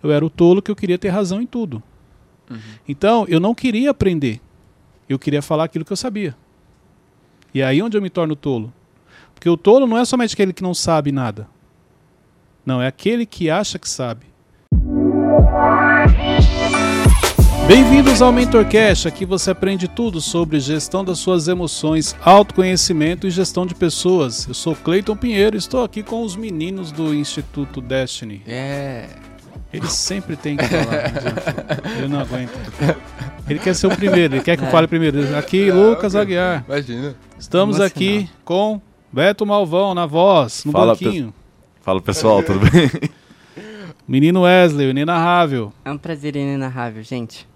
Eu era o tolo que eu queria ter razão em tudo. Uhum. Então, eu não queria aprender. Eu queria falar aquilo que eu sabia. E é aí onde eu me torno tolo. Porque o tolo não é somente aquele que não sabe nada. Não, é aquele que acha que sabe. Bem-vindos ao MentorCast, aqui você aprende tudo sobre gestão das suas emoções, autoconhecimento e gestão de pessoas. Eu sou Cleiton Pinheiro e estou aqui com os meninos do Instituto Destiny. É. Ele sempre tem que falar, ele não aguenta. Ele quer ser o primeiro, ele quer que eu fale primeiro. Aqui, Lucas Aguiar. Imagina. Estamos Como aqui assim, com Beto Malvão na voz, no Fala, banquinho. Fala pessoal, tudo bem? Menino Wesley, o inenarrável. É um prazer inenarrável, gente.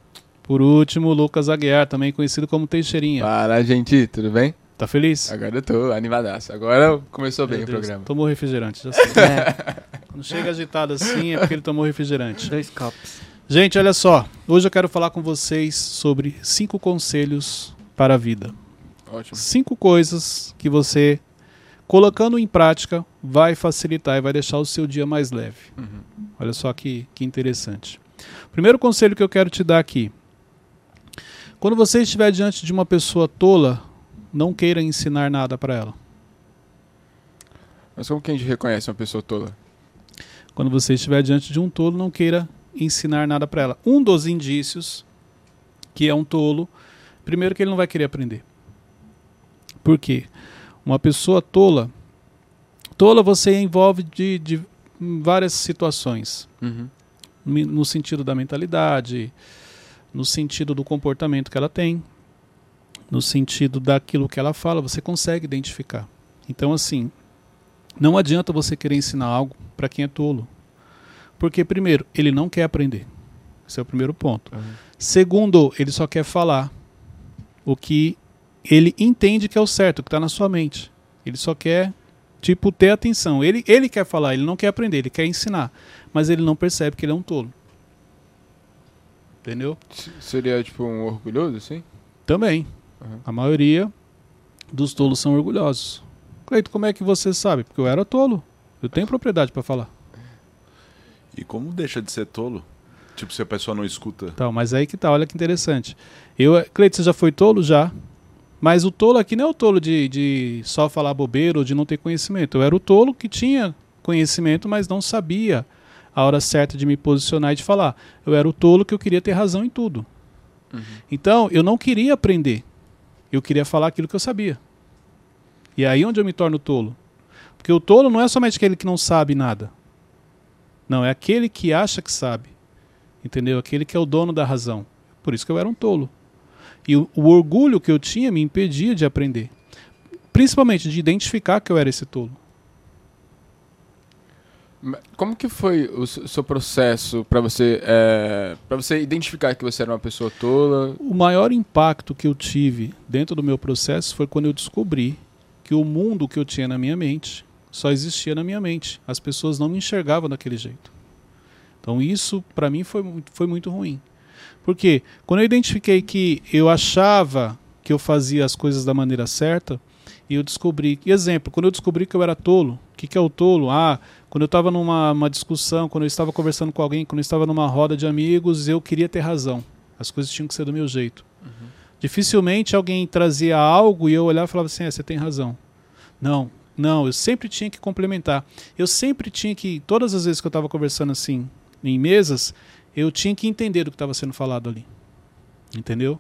Por último, Lucas Aguiar, também conhecido como Teixeirinha. Fala, gente, tudo bem? Tá feliz? Agora eu tô animadaço. Agora começou bem Meu o Deus, programa. Tomou refrigerante, já sei. É, Quando chega agitado assim é porque ele tomou refrigerante. dois copos. Gente, olha só. Hoje eu quero falar com vocês sobre cinco conselhos para a vida. Ótimo. Cinco coisas que você, colocando em prática, vai facilitar e vai deixar o seu dia mais leve. Uhum. Olha só que, que interessante. Primeiro conselho que eu quero te dar aqui. Quando você estiver diante de uma pessoa tola, não queira ensinar nada para ela. Mas como que a gente reconhece uma pessoa tola? Quando você estiver diante de um tolo, não queira ensinar nada para ela. Um dos indícios que é um tolo, primeiro que ele não vai querer aprender. Por quê? Uma pessoa tola, tola você envolve de, de várias situações, Uhum. No sentido da mentalidade, no sentido do comportamento que ela tem, no sentido daquilo que ela fala, você consegue identificar. Então, assim, não adianta você querer ensinar algo para quem é tolo. Porque, primeiro, ele não quer aprender. Esse é o primeiro ponto. Uhum. Segundo, ele só quer falar o que ele entende que é o certo, o que está na sua mente. Ele só quer, tipo, ter atenção. Ele, ele quer falar, ele não quer aprender, ele quer ensinar. Mas ele não percebe que ele é um tolo. Entendeu? S- Seria tipo um orgulhoso, assim? Também. Uhum. A maioria dos tolos são orgulhosos. Cleito, como é que você sabe? Porque eu era tolo. Eu tenho propriedade para falar. E como deixa de ser tolo? Tipo, se a pessoa não escuta. Então, mas aí que tá, olha que interessante. Eu, Cleito, você já foi tolo? Já. Mas o tolo aqui não é o tolo de, de só falar bobeira ou de não ter conhecimento. Eu era o tolo que tinha conhecimento, mas não sabia a hora certa de me posicionar e de falar. Eu era o tolo que eu queria ter razão em tudo. Uhum. Então, eu não queria aprender. Eu queria falar aquilo que eu sabia. E é aí onde eu me torno tolo. Porque o tolo não é somente aquele que não sabe nada. Não, é aquele que acha que sabe. Entendeu? Aquele que é o dono da razão. Por isso que eu era um tolo. E o, o orgulho que eu tinha me impedia de aprender. Principalmente de identificar que eu era esse tolo. Como que foi o seu processo pra você é, para você identificar que você era uma pessoa tola? O maior impacto que eu tive dentro do meu processo foi quando eu descobri que o mundo que eu tinha na minha mente só existia na minha mente. As pessoas não me enxergavam daquele jeito. Então isso para mim foi, foi muito ruim. Porque quando eu identifiquei que eu achava que eu fazia as coisas da maneira certa, e eu descobri, exemplo, quando eu descobri que eu era tolo, o que, que é o tolo? Ah, quando eu estava numa uma discussão, quando eu estava conversando com alguém, quando eu estava numa roda de amigos, eu queria ter razão. As coisas tinham que ser do meu jeito. Dificilmente alguém trazia algo e eu olhava e falava assim: é, você tem razão. Não, não, eu sempre tinha que complementar. Eu sempre tinha que, todas as vezes que eu estava conversando assim, em mesas, eu tinha que entender o que estava sendo falado ali. Entendeu?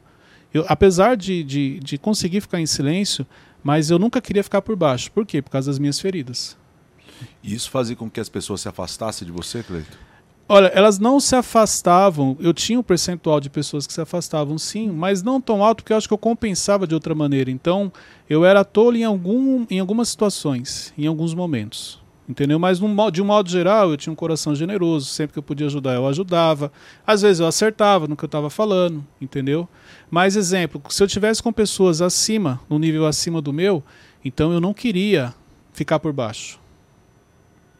Eu, apesar de, de, de conseguir ficar em silêncio, mas eu nunca queria ficar por baixo. Por quê? Por causa das minhas feridas. E isso fazia com que as pessoas se afastassem de você, Cleito? Olha, elas não se afastavam. Eu tinha um percentual de pessoas que se afastavam, sim, mas não tão alto porque eu acho que eu compensava de outra maneira. Então, eu era tolo em, algum, em algumas situações, em alguns momentos. Entendeu? Mas de um modo geral, eu tinha um coração generoso. Sempre que eu podia ajudar, eu ajudava. Às vezes eu acertava no que eu estava falando, entendeu? Mas, exemplo, se eu tivesse com pessoas acima, no nível acima do meu, então eu não queria ficar por baixo.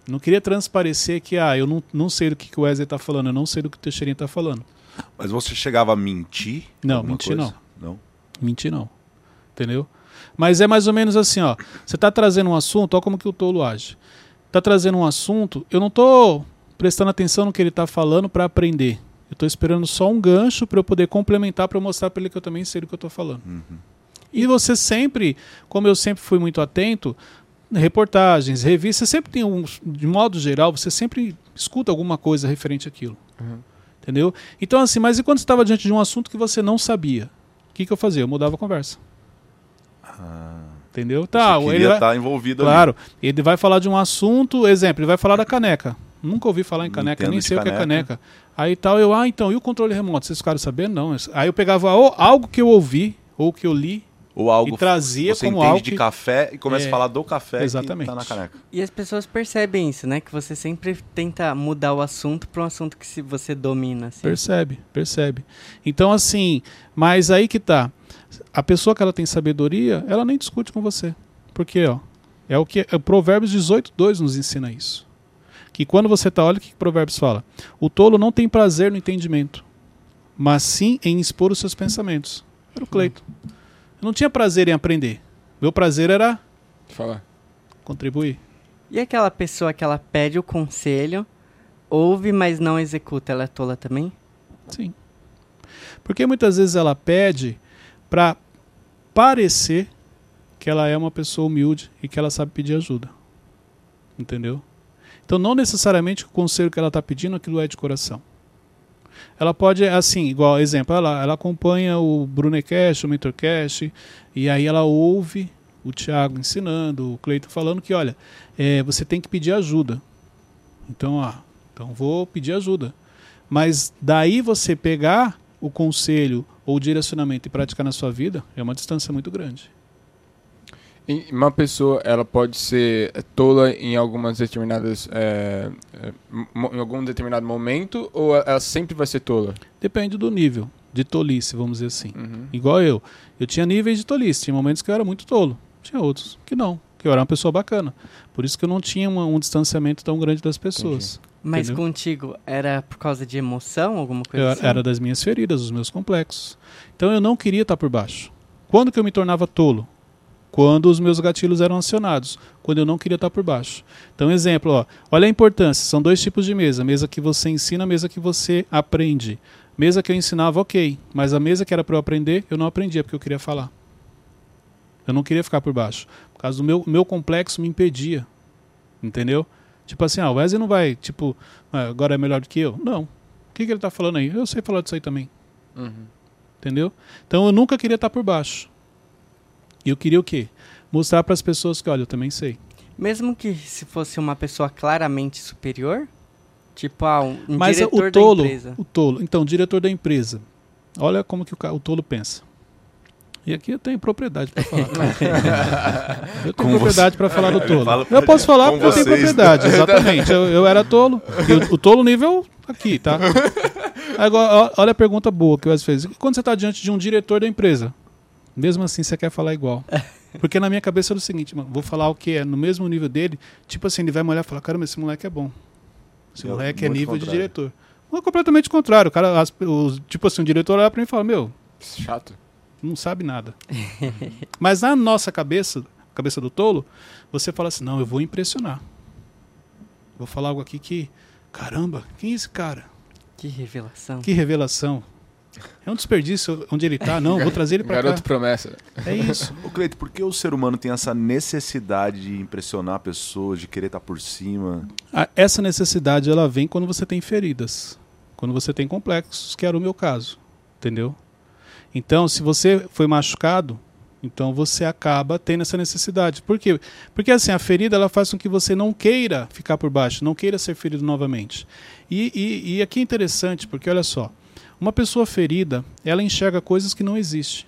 Não queria transparecer que, ah, eu não, não sei do que, que o Wesley está falando, eu não sei do que o Teixeirinha está falando. Mas você chegava a mentir? Não, mentir coisa? Não. Mentir não. Entendeu? Mas é mais ou menos assim, ó. Você está trazendo um assunto, olha como que o tolo age. Está trazendo um assunto, eu não tô prestando atenção no que ele está falando para aprender. Eu estou esperando só um gancho para eu poder complementar, para eu mostrar para ele que eu também sei do que eu estou falando. Uhum. E você sempre, como eu sempre fui muito atento, reportagens, revistas, sempre tem um, de modo geral, você sempre escuta alguma coisa referente àquilo. Uhum. Entendeu? Então, assim, mas e quando você estava diante de um assunto que você não sabia? O que, que eu fazia? Eu mudava a conversa. Ah, Entendeu? Tá, você ele vai, estar envolvido claro, ele vai falar de um assunto, exemplo, ele vai falar da caneca. Nunca ouvi falar em caneca, entendo nem sei o que é caneca. caneca. Aí tal, eu, ah, então, e o controle remoto? Vocês ficaram sabendo? Não. Aí eu pegava algo que eu ouvi, ou que eu li, ali. Ou algo e trazia você como entende algo de que- café e começa É, a falar do café exatamente. que tá na caneca. E as pessoas percebem isso, né? Que você sempre tenta mudar o assunto para um assunto que se você domina, assim. Percebe, percebe. Então, assim, mas aí que tá. A pessoa que ela tem sabedoria, ela nem discute com você. Porque, ó, é o que é, Provérbios 18, 2 nos ensina isso. Que quando você tá, olha o que Provérbios fala. O tolo não tem prazer no entendimento, mas sim em expor os seus pensamentos. Era o Cleito. Eu não tinha prazer em aprender. Meu prazer era Fala. contribuir. E aquela pessoa que ela pede o conselho, ouve, mas não executa, ela é tola também? Sim. Porque muitas vezes ela pede para parecer que ela é uma pessoa humilde e que ela sabe pedir ajuda. Entendeu? Então não necessariamente o conselho que ela está pedindo aquilo é de coração. Ela pode, assim, igual exemplo, ela, ela acompanha o Brunecast, o Mentorcast, e aí ela ouve o Thiago ensinando, o Cleiton falando que, olha, é, você tem que pedir ajuda. Então, ó, então vou pedir ajuda. Mas daí você pegar o conselho ou o direcionamento e praticar na sua vida é uma distância muito grande. Uma pessoa, ela pode ser tola em algumas determinadas, é, é, em algum determinado momento, ou ela sempre vai ser tola? Depende do nível de tolice, vamos dizer assim. Uhum. Igual eu. Eu tinha níveis de tolice. Tinha momentos que eu era muito tolo. Tinha outros que não. Que eu era uma pessoa bacana. Por isso que eu não tinha uma- um distanciamento tão grande das pessoas. Mas Entendeu? contigo, era por causa de emoção, alguma coisa Eu assim? era das minhas feridas, dos meus complexos. Então eu não queria estar por baixo. Quando que eu me tornava tolo? Quando os meus gatilhos eram acionados. Quando eu não queria estar por baixo. Então, exemplo, ó, olha a importância. São dois tipos de mesa. Mesa que você ensina, mesa que você aprende. Mesa que eu ensinava, ok. Mas a mesa que era para eu aprender, eu não aprendia porque eu queria falar. Eu não queria ficar por baixo. Por causa do meu, meu complexo me impedia. Entendeu? Tipo assim, ah, o Wesley não vai, tipo, ah, agora é melhor do que eu. Não. O que, que ele tá falando aí? Eu sei falar disso aí também. Uhum. Entendeu? Então eu nunca queria estar por baixo. E eu queria o quê? Mostrar para as pessoas que, olha, eu também sei. Mesmo que se fosse uma pessoa claramente superior? Tipo, ah, um, um Mas diretor o tolo, da empresa. o tolo, então, diretor da empresa. Olha como que o, o tolo pensa. E aqui eu tenho propriedade para falar. eu tenho Com propriedade para falar do tolo. Pra Eu posso falar com porque eu tenho vocês. propriedade, exatamente. Eu, eu era tolo. E o, o tolo nível aqui, tá? Agora, olha a pergunta boa que o Wes fez. Quando você está diante de um diretor da empresa, mesmo assim você quer falar igual. Porque na minha cabeça era o seguinte, mano, vou falar o que é no mesmo nível dele, tipo assim, ele vai me olhar e falar, caramba, esse moleque é bom. Esse É moleque é nível de contrário. diretor. Não é completamente contrário. O cara, as- os- tipo assim, o diretor olha pra mim e fala, meu, Chato. não sabe nada. Mas na nossa cabeça, cabeça do tolo, você fala assim, não, eu vou impressionar. Vou falar algo aqui que, caramba, quem é esse cara? Que revelação. Que revelação. É um desperdício onde ele tá, não, vou trazer ele pra Garoto cá. promessa. É isso. Ô, Cleito, por que o ser humano tem essa necessidade de impressionar pessoas, de querer estar por cima? Essa necessidade ela vem quando você tem feridas, quando você tem complexos, que era o meu caso, entendeu? Então, se você foi machucado, então você acaba tendo essa necessidade. Por quê? Porque assim, a ferida ela faz com que você não queira ficar por baixo, não queira ser ferido novamente. E, e, e aqui é interessante, porque olha só, uma pessoa ferida, ela enxerga coisas que não existem.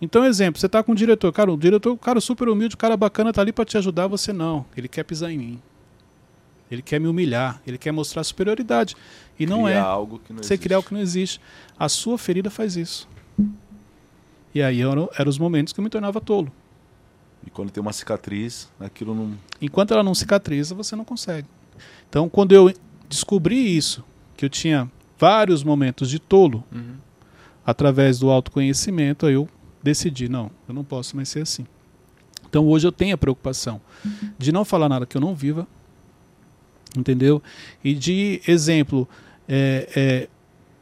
Então, exemplo, você está com um diretor, cara, o diretor, o cara super humilde, o cara bacana tá ali para te ajudar, você não. Ele quer pisar em mim. Ele quer me humilhar, ele quer mostrar superioridade. E não Criar é. algo que não Você existe. criar o que não existe. A sua ferida faz isso. E aí eram, eram os momentos que eu me tornava tolo. E quando tem uma cicatriz, aquilo não. Enquanto ela não cicatriza, você não consegue. Então, quando eu descobri isso, que eu tinha vários momentos de tolo, Uhum. através do autoconhecimento, aí eu decidi, não, eu não posso mais ser assim. Então hoje eu tenho a preocupação de não falar nada que eu não viva, Entendeu? E de exemplo, é, é,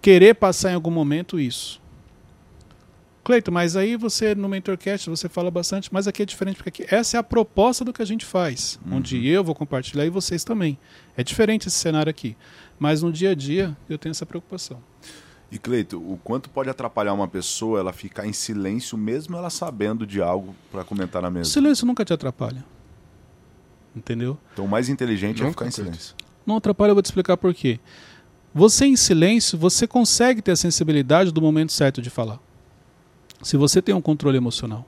querer passar em algum momento isso. Cleito, mas aí você no Mentorcast você fala bastante, mas aqui é diferente, porque aqui, essa é a proposta do que a gente faz, Uhum. onde eu vou compartilhar e vocês também. É diferente esse cenário aqui. Mas no dia a dia eu tenho essa preocupação. E Cleito, o quanto pode atrapalhar uma pessoa ela ficar em silêncio mesmo ela sabendo de algo para comentar na O mesa? silêncio nunca te atrapalha. Entendeu? Então o mais inteligente é ficar em silêncio. Não atrapalha, eu vou te explicar por quê. Você em silêncio, você consegue ter a sensibilidade do momento certo de falar. Se você tem um controle emocional.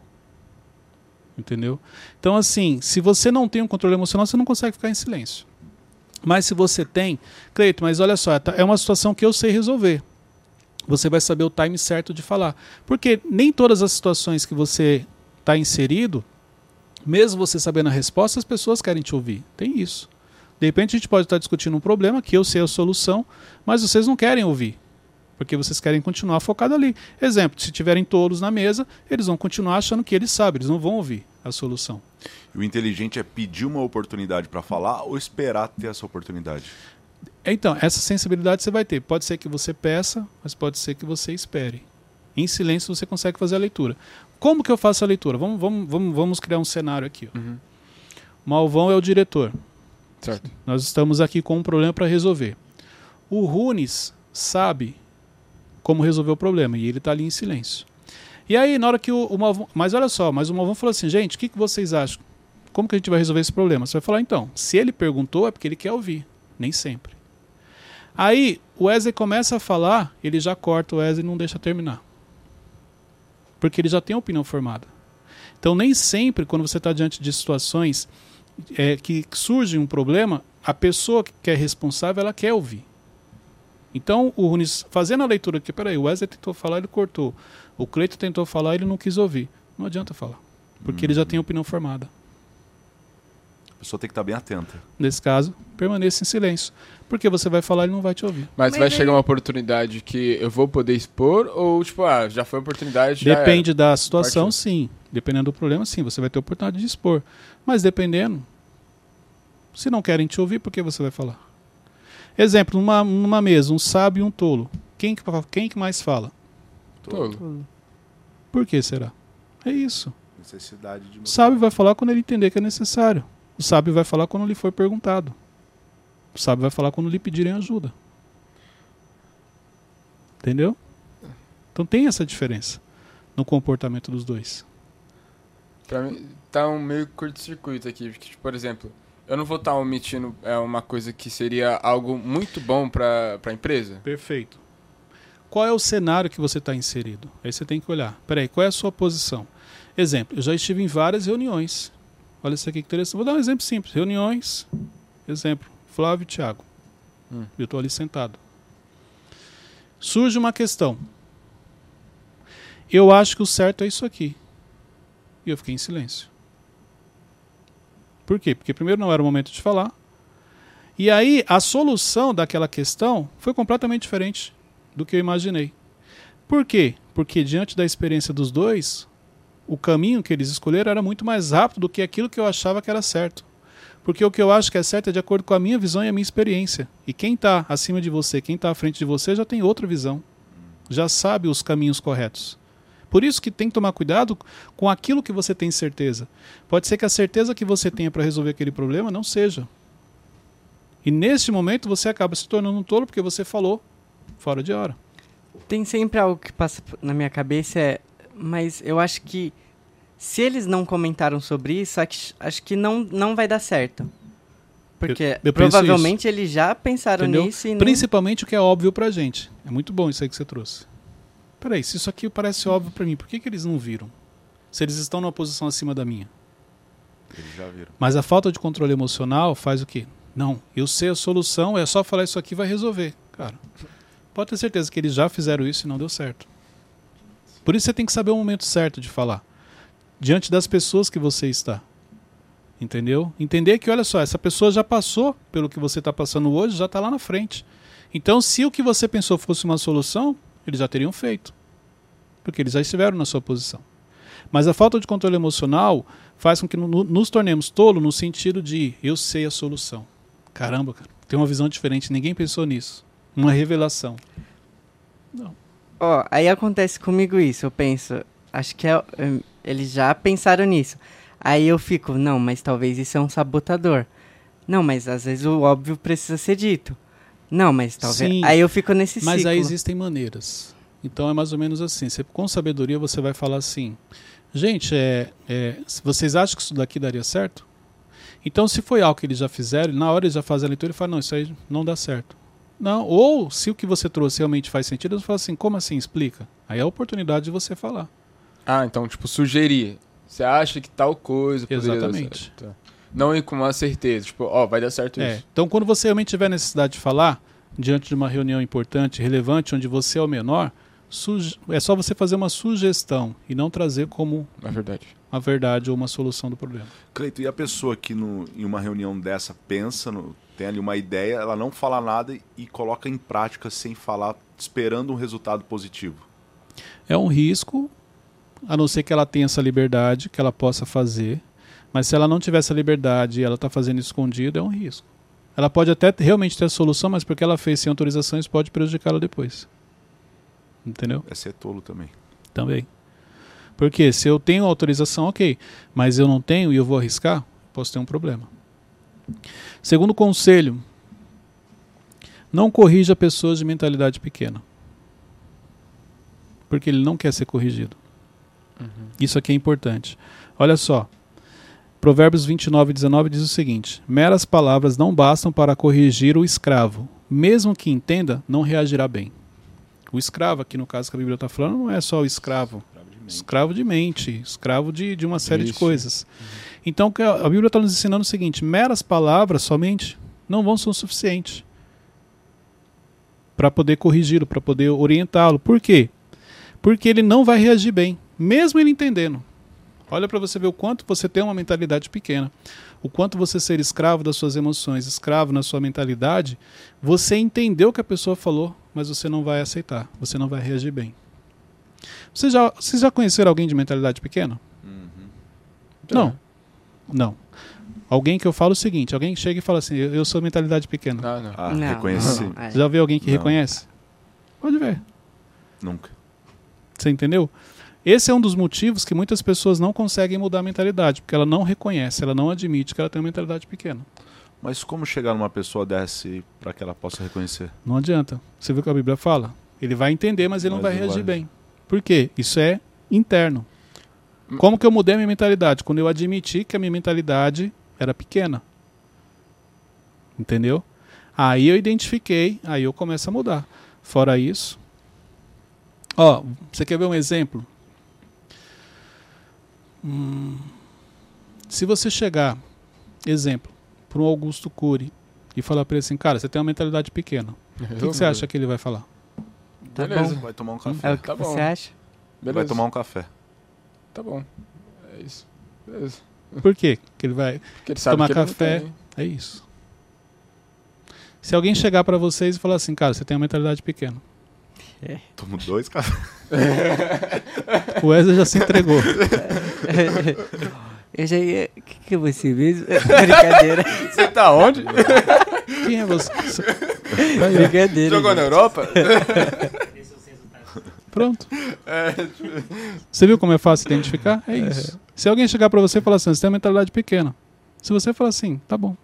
Entendeu? Então, assim, se você não tem um controle emocional, você não consegue ficar em silêncio. Mas se você tem, Cleito, mas olha só, tá- é uma situação que eu sei resolver. Você vai saber o time certo de falar. Porque nem todas as situações que você está inserido, mesmo você sabendo a resposta, as pessoas querem te ouvir. Tem isso. De repente a gente pode estar discutindo um problema que eu sei a solução, mas vocês não querem ouvir. Porque vocês querem continuar focado ali. Exemplo, se tiverem tolos na mesa, eles vão continuar achando que eles sabem, eles não vão ouvir a solução. E o inteligente é pedir uma oportunidade para falar ou esperar ter essa oportunidade? Então, essa sensibilidade você vai ter. Pode ser que você peça, mas pode ser que você espere. Em silêncio você consegue fazer a leitura. Como que eu faço a leitura? Vamos, vamos, vamos, vamos criar um cenário aqui. ó. Uhum. Malvão é o diretor. Certo. Nós estamos aqui com um problema para resolver. O Runes sabe como resolver o problema e ele está ali em silêncio. E aí, na hora que o, o Malvão. Mas olha só, mas o Malvão falou assim: gente, o que, que vocês acham? Como que a gente vai resolver esse problema? Você vai falar, então, se ele perguntou é porque ele quer ouvir. Nem sempre. Aí, o Wesley começa a falar, ele já corta o Wesley e não deixa terminar. Porque ele já tem a opinião formada. Então, nem sempre, quando você está diante de situações é, que surge um problema, a pessoa que é responsável, ela quer ouvir. Então, o Runes, fazendo a leitura aqui, peraí, o Wesley tentou falar, ele cortou. O Cleito tentou falar, ele não quis ouvir. Não adianta falar. Porque ele já tem a opinião formada. A pessoa tem que estar bem atenta. Nesse caso, permaneça em silêncio. Porque você vai falar e ele não vai te ouvir. Mas, Mas vai aí- chegar uma oportunidade que eu vou poder expor ou, tipo, ah, já foi oportunidade, Depende era. da situação, Partiu. sim. Dependendo do problema, sim. Você vai ter a oportunidade de expor. Mas dependendo, se não querem te ouvir, por que você vai falar? Exemplo, numa, numa mesa, um sábio e um tolo. Quem que, quem que mais fala? Tolo. Por que será? É isso. Necessidade de O sábio vai falar quando ele entender que é necessário. O sábio vai falar quando lhe for perguntado. O sábio vai falar quando lhe pedirem ajuda. Entendeu? Então tem essa diferença no comportamento dos dois. Pra mim, tá um meio curto-circuito aqui. Porque, tipo, por exemplo, eu não vou estar omitindo é, uma coisa que seria algo muito bom pra, pra empresa. Perfeito. Qual é o cenário que você está inserido? Aí você tem que olhar. Peraí, qual é a sua posição? Exemplo, eu já estive em várias reuniões. Olha isso aqui que interessante. Vou dar um exemplo simples. Reuniões. Exemplo, Flávio e Thiago. Hum. Eu estou ali sentado. Surge uma questão. Eu acho que o certo é isso aqui. E eu fiquei em silêncio. Por quê? Porque primeiro não era o momento de falar. E aí a solução daquela questão foi completamente diferente do que eu imaginei. Por quê? Porque diante da experiência dos dois, o caminho que eles escolheram era muito mais rápido do que aquilo que eu achava que era certo. Porque o que eu acho que é certo é de acordo com a minha visão e a minha experiência. E quem está acima de você, quem está à frente de você, já tem outra visão. Já sabe os caminhos corretos. Por isso que tem que tomar cuidado com aquilo que você tem certeza. Pode ser que a certeza que você tenha para resolver aquele problema não seja. E neste momento você acaba se tornando um tolo porque você falou fora de hora. Tem sempre algo que passa na minha cabeça, é, mas eu acho que se eles não comentaram sobre isso, acho que não, não vai dar certo. Porque eu penso provavelmente eles já pensaram Entendeu? nisso e não... Principalmente o que é óbvio pra gente. É muito bom isso aí que você trouxe. Peraí, se isso aqui parece óbvio pra mim, por que, que eles não viram? Se eles estão numa posição acima da minha. Eles já viram. Mas a falta de controle emocional faz o quê? Não, eu sei a solução, é só falar isso aqui vai resolver. Cara, pode ter certeza que eles já fizeram isso e não deu certo. Por isso você tem que saber o momento certo de falar. Diante das pessoas que você está. Entendeu? Entender que, olha só, essa pessoa já passou pelo que você está passando hoje, já está lá na frente. Então, se o que você pensou fosse uma solução, eles já teriam feito. Porque eles já estiveram na sua posição. Mas a falta de controle emocional faz com que no- nos tornemos tolo no sentido de eu sei a solução. Caramba, cara, Tem uma visão diferente, ninguém pensou nisso. Uma revelação. Ó, aí acontece comigo isso. Eu penso, acho que é, hum, eles já pensaram nisso. Aí eu fico, não, mas talvez isso é um sabotador. Não, mas às vezes o óbvio precisa ser dito. Não, mas talvez. Sim, aí eu fico nesse Mas ciclo. aí existem maneiras. Então é mais ou menos assim. Você, com sabedoria você vai falar assim: gente, é, é, vocês acham que isso daqui daria certo? Então, se foi algo que eles já fizeram, na hora eles já fazem a leitura e falam: não, isso aí não dá certo. Não, ou se o que você trouxe realmente faz sentido, eles falam assim: como assim? Explica. Aí é a oportunidade de você falar. Ah, então, tipo, sugerir. Você acha que tal coisa poderia Exatamente. dar certo. Não ir com uma certeza. Tipo, ó, vai dar certo É. isso. Então, quando você realmente tiver necessidade de falar, diante de uma reunião importante, relevante, onde você é o menor, é só você fazer uma sugestão e não trazer como Na verdade. a verdade ou uma solução do problema. Cleito, e a pessoa que no, em uma reunião dessa pensa, no- tem ali uma ideia, ela não fala nada e coloca em prática sem falar, esperando um resultado positivo? É um risco, a não ser que ela tenha essa liberdade, que ela possa fazer. Mas se ela não tiver essa liberdade e ela está fazendo escondido, é um risco. Ela pode até realmente ter a solução, mas porque ela fez sem autorização, isso pode prejudicá-la depois. Entendeu? É ser tolo também. Também. Porque se eu tenho autorização, ok. Mas eu não tenho e eu vou arriscar, posso ter um problema. Segundo conselho, não corrija pessoas de mentalidade pequena. Porque ele não quer ser corrigido. Isso aqui é importante. Olha só. Provérbios 29 e 19 diz o seguinte: Meras palavras não bastam para corrigir o escravo. Mesmo que entenda, não reagirá bem. O escravo, aqui no caso que a Bíblia está falando, não é só o escravo. Escravo de mente, escravo de, de uma série de Vício. coisas. Então que a a Bíblia está nos ensinando o seguinte: meras palavras somente não vão ser o suficiente para poder corrigi-lo, para poder orientá-lo. Por quê? Porque ele não vai reagir bem, mesmo ele entendendo. Olha para você ver o quanto você tem uma mentalidade pequena. O quanto você ser escravo das suas emoções, escravo na sua mentalidade, você entendeu o que a pessoa falou, mas você não vai aceitar, você não vai reagir bem. Você já, vocês já conheceram alguém de mentalidade pequena? Não. Não. Alguém que eu falo o seguinte, alguém que chega e fala assim, eu, eu sou mentalidade pequena. Não, não. Ah, Não, reconheci. não, é. Já viu alguém que Não. reconhece? Pode ver. Nunca. Você entendeu? Esse é um dos motivos que muitas pessoas não conseguem mudar a mentalidade, porque ela não reconhece, ela não admite que ela tem uma mentalidade pequena. Mas como chegar numa pessoa dessa para que ela possa reconhecer? Não adianta. Você viu o que a Bíblia fala? Ele vai entender, mas ele não Mas vai não reagir vai. bem. Por quê? Isso é interno. Como que eu mudei a minha mentalidade? Quando eu admiti que a minha mentalidade era pequena. Entendeu? Aí eu identifiquei, aí eu começo a mudar. Fora isso. Ó, você quer ver um exemplo? Hum, se você chegar, exemplo, para um Augusto Cury e falar para ele assim, cara, você tem uma mentalidade pequena. O que, que você acha que ele vai falar? Tá Beleza. bom. Vai tomar um É café. o que Tá bom. você acha? Beleza. Vai tomar um café. Tá bom. É isso. Beleza. Por quê? Que ele vai. Porque ele sabe Tomar que ele não café. tem. É isso. Se alguém chegar para vocês e falar assim, cara, você tem uma mentalidade pequena. Tomo dois cafés. O Wesley já se entregou. Eu já ia. O que, que é você mesmo? Brincadeira. Você tá onde? Quem é você? Brincadeira. Jogou na gente. Europa? Pronto. É, Você viu como é fácil identificar? É isso. Se alguém chegar para você e falar assim, você tem uma mentalidade pequena. Se você falar assim, tá bom.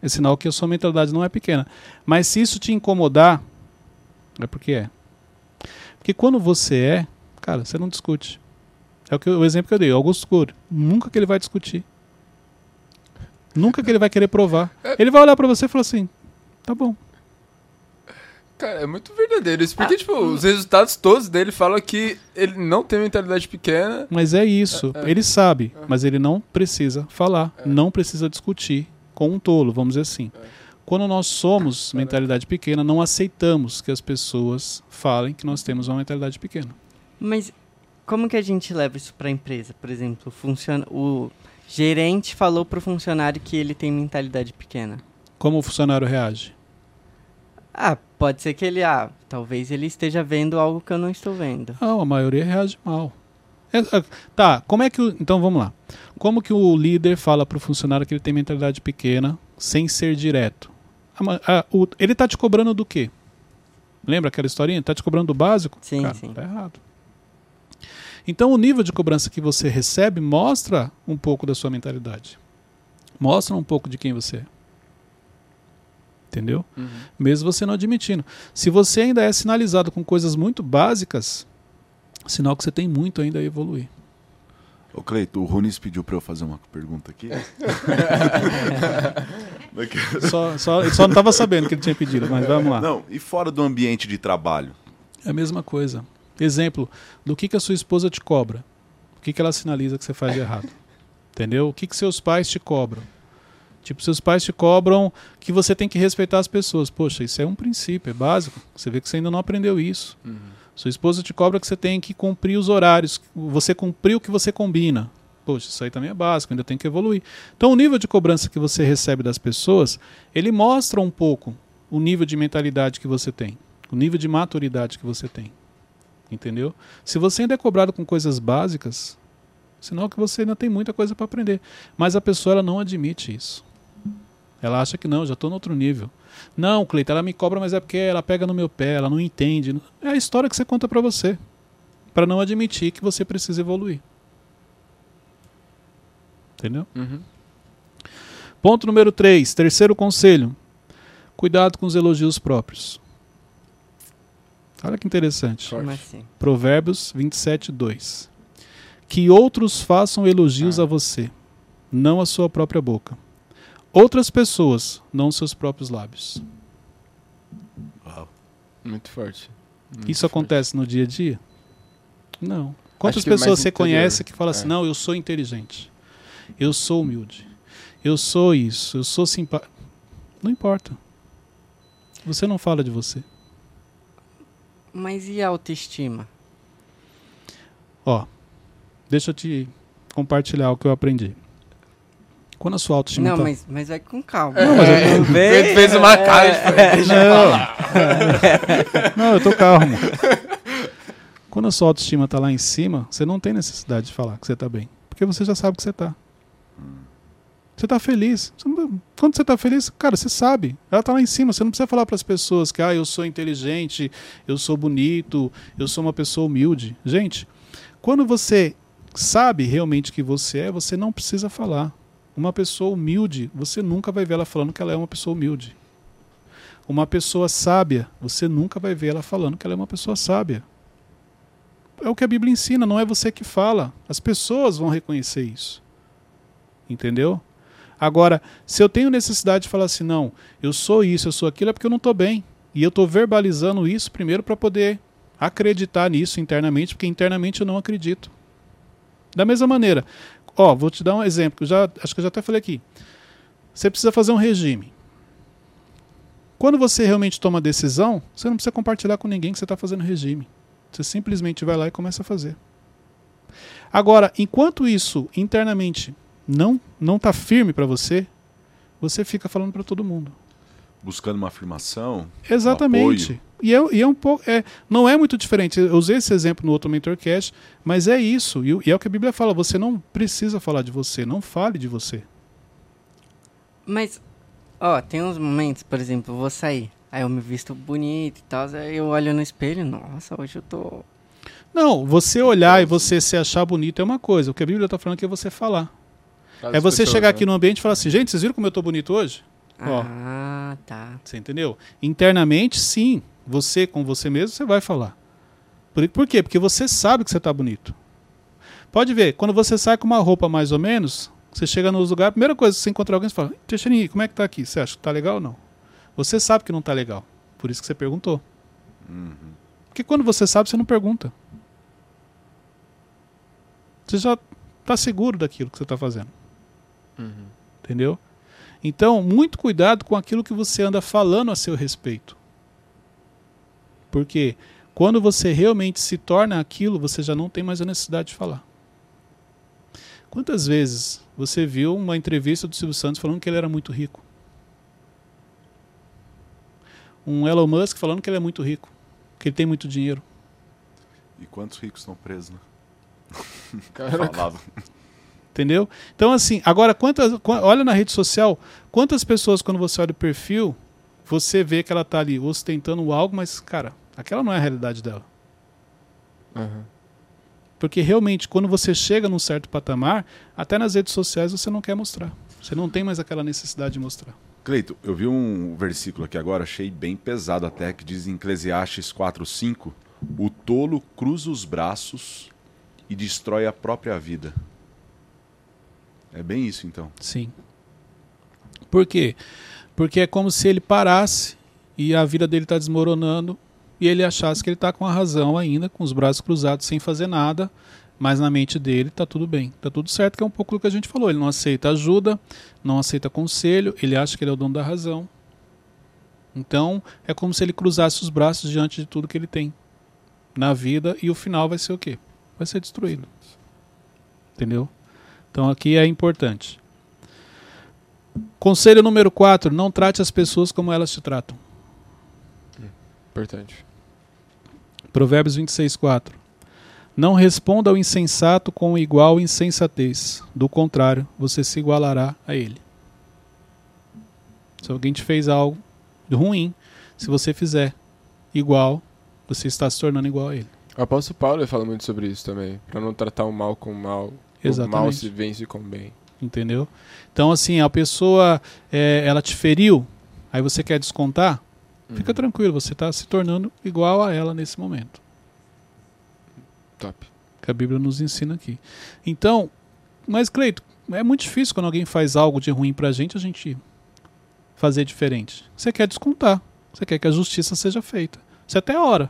É sinal que a sua mentalidade não é pequena. Mas se isso te incomodar, é porque é. Porque quando você é, cara, você não discute. É o, que, o exemplo que eu dei, Augusto Cury. Nunca que ele vai discutir. Nunca que ele vai querer provar. Ele vai olhar para você e falar assim, tá bom. Cara, é muito verdadeiro isso. Porque, tipo, os resultados todos dele falam que ele não tem mentalidade pequena. Mas é isso. É, é. Ele sabe, mas ele não precisa falar, É. não precisa discutir com um tolo, vamos dizer assim. Quando nós somos mentalidade pequena, não aceitamos que as pessoas falem que nós temos uma mentalidade pequena. Mas como que a gente leva isso para a empresa? Por exemplo, funciona, o gerente falou pro funcionário que ele tem mentalidade pequena. Como o funcionário reage? Ah, pode ser que ele, ah, talvez ele esteja vendo algo que eu não estou vendo. Não, a maioria reage mal. É, é, tá, como é que. o- Então vamos lá. Como que o líder fala para o funcionário que ele tem mentalidade pequena sem ser direto? A a- o- ele tá te cobrando do quê? Lembra aquela historinha? Tá te cobrando do básico? Sim, Cara, sim. Tá errado. Então, o nível de cobrança que você recebe mostra um pouco da sua mentalidade. Mostra um pouco de quem você é. Entendeu? Uhum. Mesmo você não admitindo. Se você ainda é sinalizado com coisas muito básicas, sinal que você tem muito ainda a evoluir. Ô Cleito, o Runis pediu pra eu fazer uma pergunta aqui. Daqui- Só, só, ele só não estava sabendo que ele tinha pedido, mas vamos lá. Não, e fora do ambiente de trabalho? É a mesma coisa. Exemplo, do que, que a sua esposa te cobra? O que, que ela sinaliza que você faz de errado? Entendeu? O que, que seus pais te cobram? Tipo, seus pais te cobram que você tem que respeitar as pessoas. Poxa, isso é um princípio, é básico. Você vê que você ainda não aprendeu isso. Uhum. Sua esposa te cobra que você tem que cumprir os horários, você cumprir o que você combina. Poxa, isso aí também é básico, ainda tem que evoluir. Então, o nível de cobrança que você recebe das pessoas, ele mostra um pouco o nível de mentalidade que você tem, o nível de maturidade que você tem. Entendeu? Se você ainda é cobrado com coisas básicas, sinal que você ainda tem muita coisa para aprender. Mas a pessoa ela não admite isso. Ela acha que não, já estou no outro nível. Não, Cleiton, ela me cobra, mas é porque ela pega no meu pé, ela não entende. É a história que você conta para você, para não admitir que você precisa evoluir. Entendeu? Uhum. Ponto número 3, terceiro conselho. Cuidado com os elogios próprios. Olha que interessante. Assim? Provérbios 27, 2. Que outros façam elogios Ah. a você, não a sua própria boca. Outras pessoas, não seus próprios lábios. Uau. Muito forte. Muito Isso forte. acontece no dia a dia? Não. Quantas pessoas você conhece que fala assim: É. não, eu sou inteligente, eu sou humilde, eu sou isso, eu sou simpático. Não importa. Você não fala de você. Mas e a autoestima? Ó, deixa eu te compartilhar o que eu aprendi. Quando a sua autoestima Não, tá... mas, mas vai com calma. Não, mas eu- Vem- ele fez uma cara de eu falar. Não, não, eu tô calmo. Quando a sua autoestima tá lá em cima, você não tem necessidade de falar que você tá bem. Porque você já sabe que você tá. Você tá feliz. Você não- Quando você tá feliz, cara, você sabe. Ela tá lá em cima. Você não precisa falar para as pessoas que ah, eu sou inteligente, eu sou bonito, eu sou uma pessoa humilde. Gente, quando você sabe realmente que você é, você não precisa falar. Uma pessoa humilde, você nunca vai ver ela falando que ela é uma pessoa humilde. Uma pessoa sábia, você nunca vai ver ela falando que ela é uma pessoa sábia. É o que a Bíblia ensina, não é você que fala. As pessoas vão reconhecer isso. Entendeu? Agora, se eu tenho necessidade de falar assim, não, eu sou isso, eu sou aquilo, é porque eu não estou bem. E eu estou verbalizando isso primeiro para poder acreditar nisso internamente, porque internamente eu não acredito. Da mesma maneira, ó, vou te dar um exemplo, que já, acho que eu já até falei aqui. Você precisa fazer um regime. Quando você realmente toma decisão, você não precisa compartilhar com ninguém que você está fazendo regime. Você simplesmente vai lá e começa a fazer. Agora, enquanto isso internamente não não está firme para você, você fica falando para todo mundo. Buscando uma afirmação. Exatamente. apoio. E é, e é um pouco. É, não é muito diferente. Eu usei esse exemplo no outro Mentorcast, mas é isso. E, o- e é o que a Bíblia fala: você não precisa falar de você, não fale de você. Mas, ó, tem uns momentos, por exemplo, eu vou sair. Aí eu me visto bonito e tal, aí eu olho no espelho, nossa, hoje eu tô. Não, você olhar e você se achar bonito é uma coisa. O que a Bíblia está falando é você falar. Das é você pessoas, chegar né? aqui no ambiente e falar assim: gente, vocês viram como eu tô bonito hoje? Ó. Ah, tá. Você entendeu? Internamente, sim. Você com você mesmo, você vai falar. Por, por quê? Porque você sabe que você está bonito. Pode ver, quando você sai com uma roupa mais ou menos, você chega nos lugares, a primeira coisa que você encontra alguém, você fala, Teixeirinho, como é que tá aqui? Você acha que tá legal ou não? Você sabe que não tá legal. Por isso que você perguntou. Uhum. Porque quando você sabe, você não pergunta. Você já está seguro daquilo que você está fazendo. Uhum. Entendeu? Então, muito cuidado com aquilo que você anda falando a seu respeito. Porque quando você realmente se torna aquilo, você já não tem mais a necessidade de falar. Quantas vezes você viu uma entrevista do Silvio Santos falando que ele era muito rico? Um Elon Musk falando que ele é muito rico, que ele tem muito dinheiro. E quantos ricos estão presos, né? Caraca. Falava. Entendeu? Então, assim, agora, quantas, qua- olha na rede social, quantas pessoas, quando você olha o perfil, você vê que ela tá ali ostentando algo, mas, cara, aquela não é a realidade dela. Aham. Porque realmente, quando você chega num certo patamar, até nas redes sociais você não quer mostrar. Você não tem mais aquela necessidade de mostrar. Cleito, eu vi um versículo aqui agora, achei bem pesado até, que diz em Eclesiastes 4:5, o tolo cruza os braços e destrói a própria vida. É bem isso então. Sim. Por quê? Porque é como se ele parasse e a vida dele está desmoronando e ele achasse que ele está com a razão ainda, com os braços cruzados, sem fazer nada, mas na mente dele está tudo bem, está tudo certo, que é um pouco do que a gente falou. Ele não aceita ajuda, não aceita conselho, ele acha que ele é o dono da razão. Então é como se ele cruzasse os braços diante de tudo que ele tem na vida e o final vai ser o quê? Vai ser destruído. Entendeu? Então aqui é importante. Conselho número 4: não trate as pessoas como elas te tratam. Importante. Provérbios 26, 4. Não responda ao insensato com igual insensatez. Do contrário, você se igualará a ele. Se alguém te fez algo ruim, se você fizer igual, você está se tornando igual a ele. O apóstolo Paulo fala muito sobre isso também. Pra não tratar o mal com o mal. O mal Exatamente. se vence com bem. Entendeu? Então, assim, a pessoa, é, ela te feriu, aí você quer descontar, fica Uhum. tranquilo, você está se tornando igual a ela nesse momento. Top. que a Bíblia nos ensina aqui. Então, mas Cleito, é muito difícil quando alguém faz algo de ruim pra gente, a gente fazer diferente. Você quer descontar, você quer que a justiça seja feita. Você até ora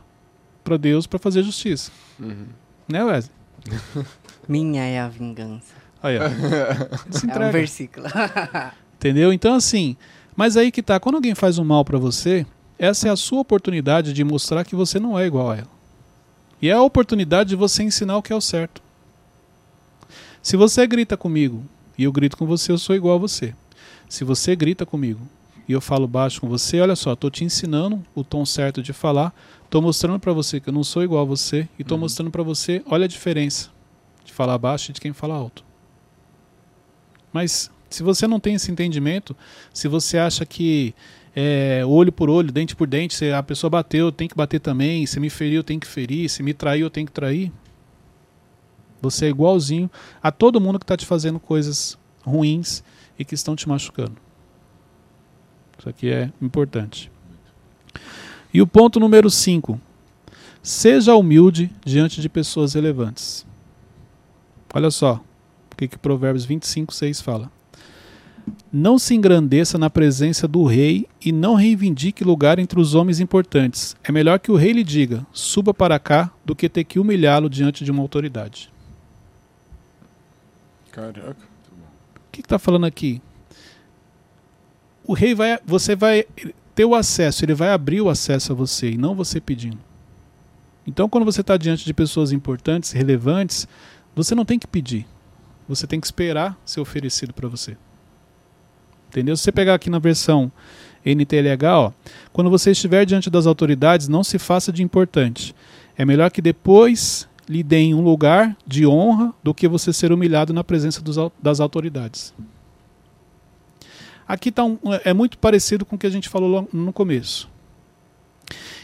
para Deus para fazer justiça, Uhum. né, Wesley? Minha é a vingança. Aí, ó. Se É um versículo. Entendeu? Então, assim, mas aí que tá, quando alguém faz um mal pra você, essa é a sua oportunidade de mostrar que você não é igual a ela. E é a oportunidade de você ensinar o que é o certo. Se você grita comigo e eu grito com você, eu sou igual a você. Se você grita comigo e eu falo baixo com você, olha só, tô te ensinando o tom certo de falar, tô mostrando pra você que eu não sou igual a você e tô Uhum. mostrando pra você, olha a diferença de falar baixo e de quem fala alto. Mas se você não tem esse entendimento, se você acha que é, olho por olho, dente por dente, se a pessoa bateu, tem que bater também, se me feriu, tem que ferir, se me traiu, tem que trair, você é igualzinho a todo mundo que está te fazendo coisas ruins e que estão te machucando. Isso aqui é importante. E o ponto número 5. Seja humilde diante de pessoas relevantes. Olha só o que, que Provérbios 25, 6 fala. Não se engrandeça na presença do rei e não reivindique lugar entre os homens importantes. É melhor que o rei lhe diga: suba para cá, do que ter que humilhá-lo diante de uma autoridade. Caraca. O que está falando aqui? O rei vai, você vai ter o acesso, ele vai abrir o acesso a você e não você pedindo. Então, quando você está diante de pessoas importantes, relevantes, você não tem que pedir. Você tem que esperar ser oferecido para você. Entendeu? Se você pegar aqui na versão NTLH, ó, quando você estiver diante das autoridades, não se faça de importante. É melhor que depois lhe deem um lugar de honra do que você ser humilhado na presença dos das autoridades. Aqui tá um, é muito parecido com o que a gente falou lo- no começo.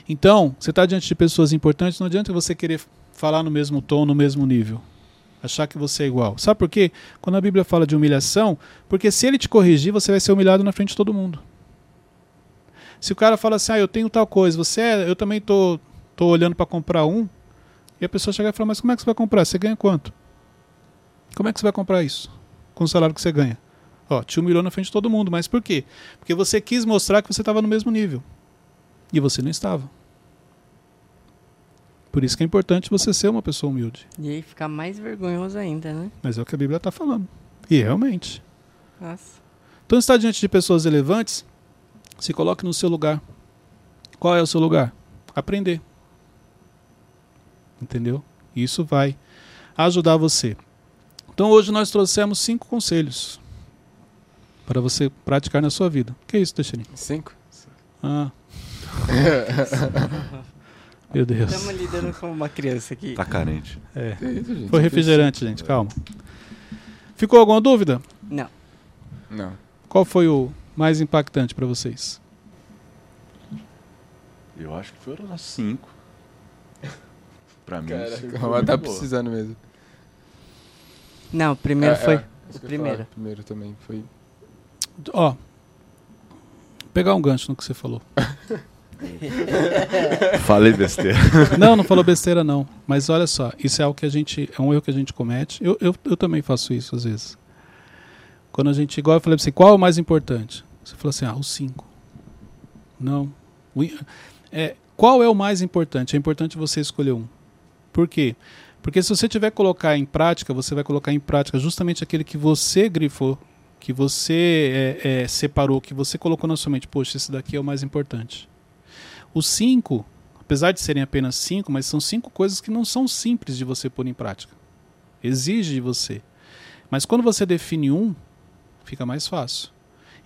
Então, você está diante de pessoas importantes, não adianta você querer falar no mesmo tom, no mesmo nível. Achar que você é igual. Sabe por quê? Quando a Bíblia fala de humilhação, porque se ele te corrigir, você vai ser humilhado na frente de todo mundo. Se o cara fala assim, ah, eu tenho tal coisa, você é, eu também tô, tô olhando para comprar um, e a pessoa chega e fala, mas como é que você vai comprar? Você ganha quanto? Como é que você vai comprar isso? Com o salário que você ganha? Ó, te humilhou na frente de todo mundo, mas por quê? Porque você quis mostrar que você estava no mesmo nível. E você não estava. Por isso que é importante você ser uma pessoa humilde. E aí fica mais vergonhoso ainda, né? Mas é o que a Bíblia está falando. E realmente. Nossa. Então, está diante de pessoas relevantes, se coloque no seu lugar. Qual é o seu lugar? Aprender. Entendeu? Isso vai ajudar você. Então, hoje nós trouxemos cinco conselhos para você praticar na sua vida. O que é isso, Teixeirinho? Cinco? Ah. Meu Deus. Estamos lidando com uma criança aqui. Tá carente. É. Isso, gente? Foi refrigerante, gente. Calma. Ficou alguma dúvida? Não. Não. Qual foi o mais impactante para vocês? Eu acho que foram as cinco. Pra mim, Cara, cinco foi tá boa. precisando mesmo. Não, o primeiro É, foi. é, ia primeiro. falar, Primeiro também. Foi. Ó, pegar um gancho no que você falou. Falei besteira. Não, não falou besteira não. Mas olha só, isso é algo que a gente. É um erro que a gente comete. Eu, eu, eu também faço isso às vezes. Quando a gente. Igual eu falei pra você, qual é o mais importante? Você falou assim, ah, o 5. Não. O é, qual é o mais importante? É importante você escolher um. Por quê? Porque se você tiver colocar em prática, você vai colocar em prática justamente aquele que você grifou, que você é, é, separou, que você colocou na sua mente. Poxa, esse daqui é o mais importante. Os cinco, apesar de serem apenas cinco, mas são cinco coisas que não são simples de você pôr em prática. Exige de você. Mas quando você define um, fica mais fácil.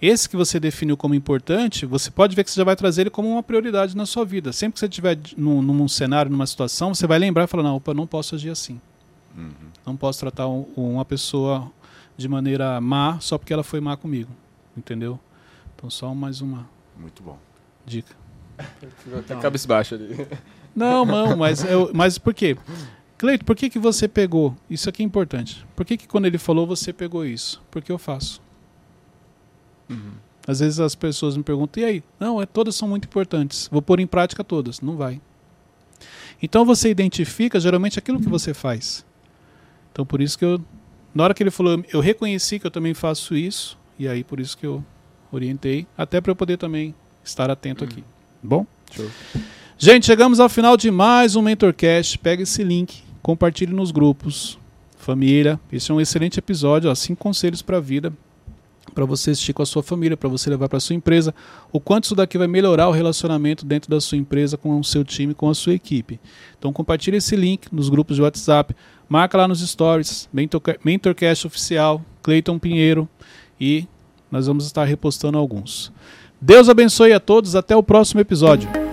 Esse que você definiu como importante, você pode ver que você já vai trazer ele como uma prioridade na sua vida. Sempre que você estiver num, num cenário, numa situação, você vai lembrar e falar: não, opa, não posso agir assim. Uhum. Não posso tratar um- uma pessoa de maneira má só porque ela foi má comigo. Entendeu? Então, só mais uma Muito bom. dica. Até cabisbaixo ali. Não, não, mas, eu, mas por quê? Cleito, por que, que você pegou? Isso aqui é importante. Por que, que quando ele falou você pegou isso? Porque eu faço. Uhum. Às vezes as pessoas me perguntam, e aí? Não, é, todas são muito importantes. Vou pôr em prática todas. Não vai. Então você identifica geralmente aquilo que você faz. Então por isso que eu. Na hora que ele falou, eu reconheci que eu também faço isso. E aí por isso que eu orientei. Até para eu poder também estar atento aqui. Bom? Show. Gente, chegamos ao final de mais um Mentorcast. Pega esse link, compartilhe nos grupos. Família, esse é um excelente episódio, ó, cinco conselhos para a vida, para você assistir com a sua família, para você levar para sua empresa. O quanto isso daqui vai melhorar o relacionamento dentro da sua empresa com o seu time, com a sua equipe. Então compartilhe esse link nos grupos de WhatsApp, marca lá nos stories, Mentorca- Mentorcast oficial, Cleiton Pinheiro e nós vamos estar repostando alguns. Deus abençoe a todos, até o próximo episódio.